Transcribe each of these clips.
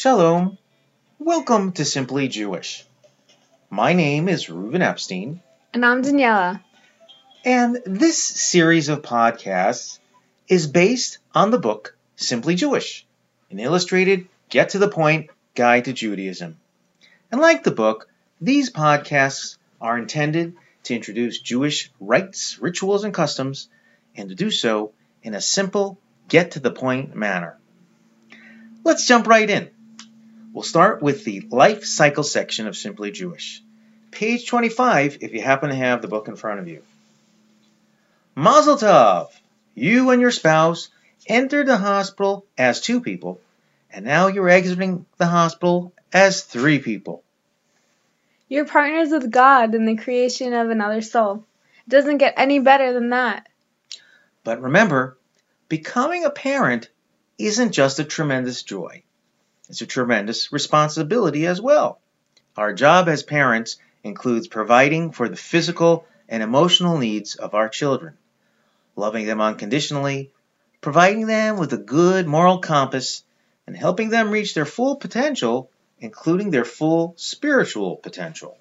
Shalom. Welcome to Simply Jewish. My name is Reuven Epstein, And I'm Daniela. and this series of podcasts is based on the book Simply Jewish, an illustrated, get to the point guide to Judaism. And like the book, these podcasts are intended to introduce Jewish rites, rituals, and customs, and to do so in a simple, get to the point manner. Let's jump right in. We'll start with the life cycle section of Simply Jewish. Page 25 if you happen to have the book in front of you. Mazel Tov! You and your spouse entered the hospital as two people, and now you're exiting the hospital as three people. You're partners with God in the creation of another soul. It doesn't get any better than that. But remember, becoming a parent isn't just a tremendous joy, it's a tremendous responsibility as well. Our job as parents includes providing for the physical and emotional needs of our children, loving them unconditionally, providing them with a good moral compass, and helping them reach their full potential, including their full spiritual potential.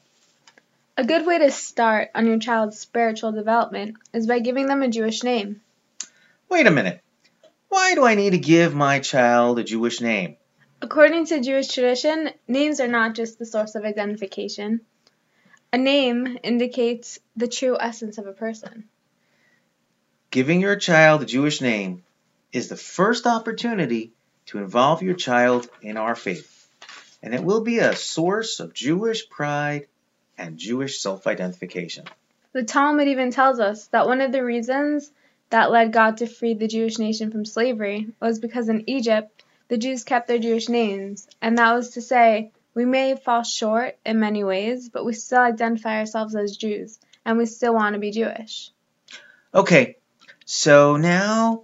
A good way to start on your child's spiritual development is by giving them a Jewish name. Wait a minute. Why do I need to give my child a Jewish name? According to Jewish tradition, names are not just the source of identification. A name indicates the true essence of a person. Giving your child a Jewish name is the first opportunity to involve your child in our faith, and it will be a source of Jewish pride and Jewish self identification. The Talmud even tells us that one of the reasons that led God to free the Jewish nation from slavery was because in Egypt the Jews kept their Jewish names, and that was to say, we may fall short in many ways, but we still identify ourselves as Jews, and we still want to be Jewish. Okay, so now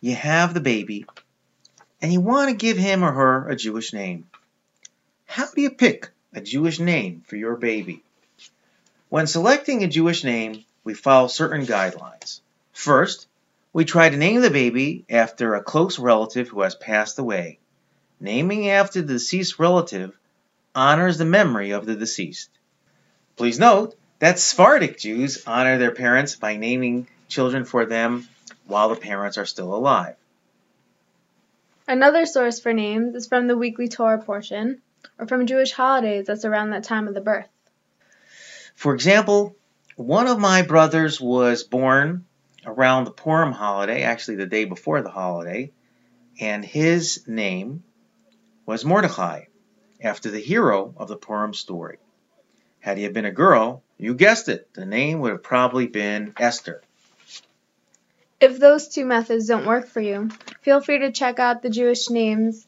you have the baby, and you want to give him or her a Jewish name. How do you pick a Jewish name for your baby? When selecting a Jewish name, we follow certain guidelines. First, we try to name the baby after a close relative who has passed away. Naming after the deceased relative honors the memory of the deceased. Please note that Sephardic Jews honor their parents by naming children for them while the parents are still alive. Another source for names is from the weekly Torah portion, or from Jewish holidays that's around that time of the birth. For example, one of my brothers was born around the Purim holiday, actually the day before the holiday, and his name was Mordechai, after the hero of the Purim story. Had he been a girl, you guessed it, the name would have probably been Esther. If those two methods don't work for you, feel free to check out the Jewish names,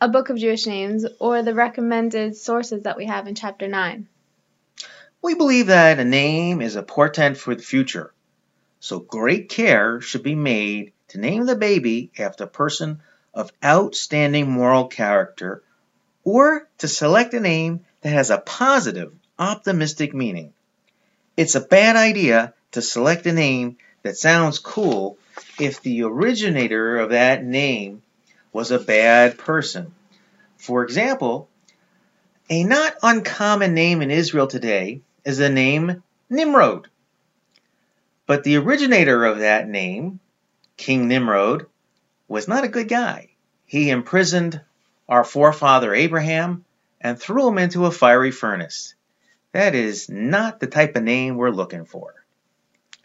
a book of Jewish names, or the recommended sources that we have in chapter 9. We believe that a name is a portent for the future, so great care should be made to name the baby after a person of outstanding moral character or to select a name that has a positive, optimistic meaning. It's a bad idea to select a name that sounds cool if the originator of that name was a bad person. For example, a not uncommon name in Israel today is the name Nimrod. But the originator of that name, King Nimrod, was not a good guy. He imprisoned our forefather Abraham and threw him into a fiery furnace. That is not the type of name we're looking for.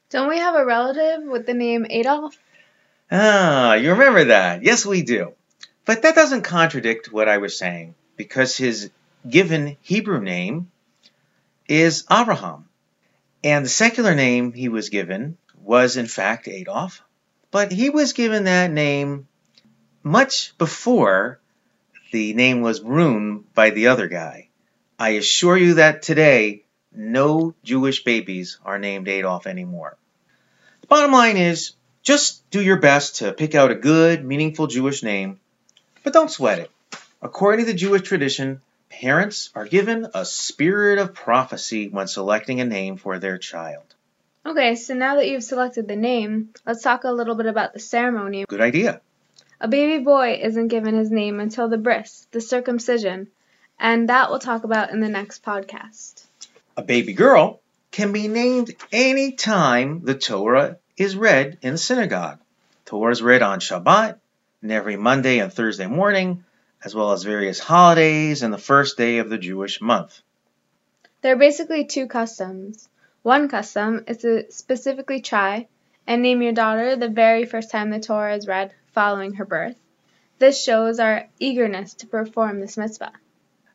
Don't we have a relative with the name Adolf? Ah, you remember that. Yes, we do. But that doesn't contradict what I was saying, because his given Hebrew name is Abraham. And the secular name he was given was, in fact, Adolf. But he was given that name much before the name was ruined by the other guy. I assure you that today, no Jewish babies are named Adolf anymore. The bottom line is just do your best to pick out a good, meaningful Jewish name, but don't sweat it. According to the Jewish tradition, parents are given a spirit of prophecy when selecting a name for their child. Okay, so now that you've selected the name, let's talk a little bit about the ceremony. Good idea. A baby boy isn't given his name until the bris, the circumcision, and that we'll talk about in the next podcast. A baby girl can be named any time the Torah is read in the synagogue. Torah is read on Shabbat and every Monday and Thursday morning, as well as various holidays and the first day of the Jewish month. There are basically two customs. One custom is to specifically try and name your daughter the very first time the Torah is read following her birth. This shows our eagerness to perform this mitzvah.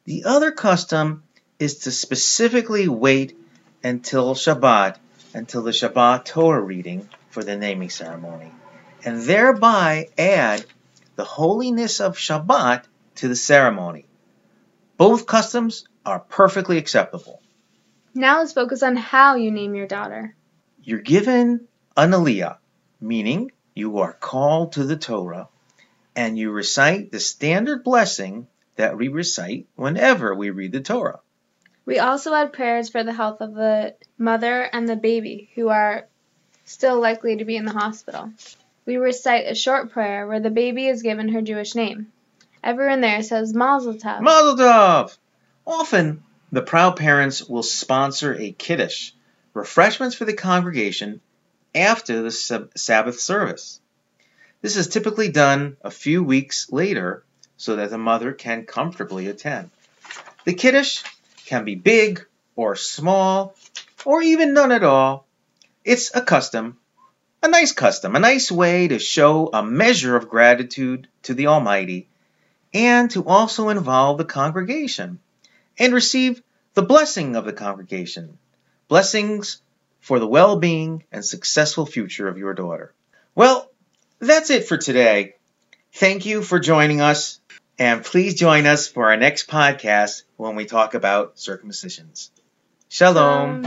The other custom is to specifically wait until Shabbat, until the Shabbat Torah reading for the naming ceremony, and thereby add the holiness of Shabbat to the ceremony. Both customs are perfectly acceptable. Now let's focus on how you name your daughter. You're given an aliyah, meaning you are called to the Torah, and you recite the standard blessing that we recite whenever we read the Torah. We also add prayers for the health of the mother and the baby who are still likely to be in the hospital. We recite a short prayer where the baby is given her Jewish name. Everyone there says Mazel Tov. Mazel Tov! Often, the proud parents will sponsor a kiddush, refreshments for the congregation after the Sabbath service. This is typically done a few weeks later so that the mother can comfortably attend. The kiddush can be big or small or even none at all. It's a custom, a nice custom, a nice way to show a measure of gratitude to the Almighty and to also involve the congregation and receive the blessing of the congregation. Blessings for the well being and successful future of your daughter. Well, that's it for today. Thank you for joining us, and please join us for our next podcast when we talk about circumcisions. Shalom.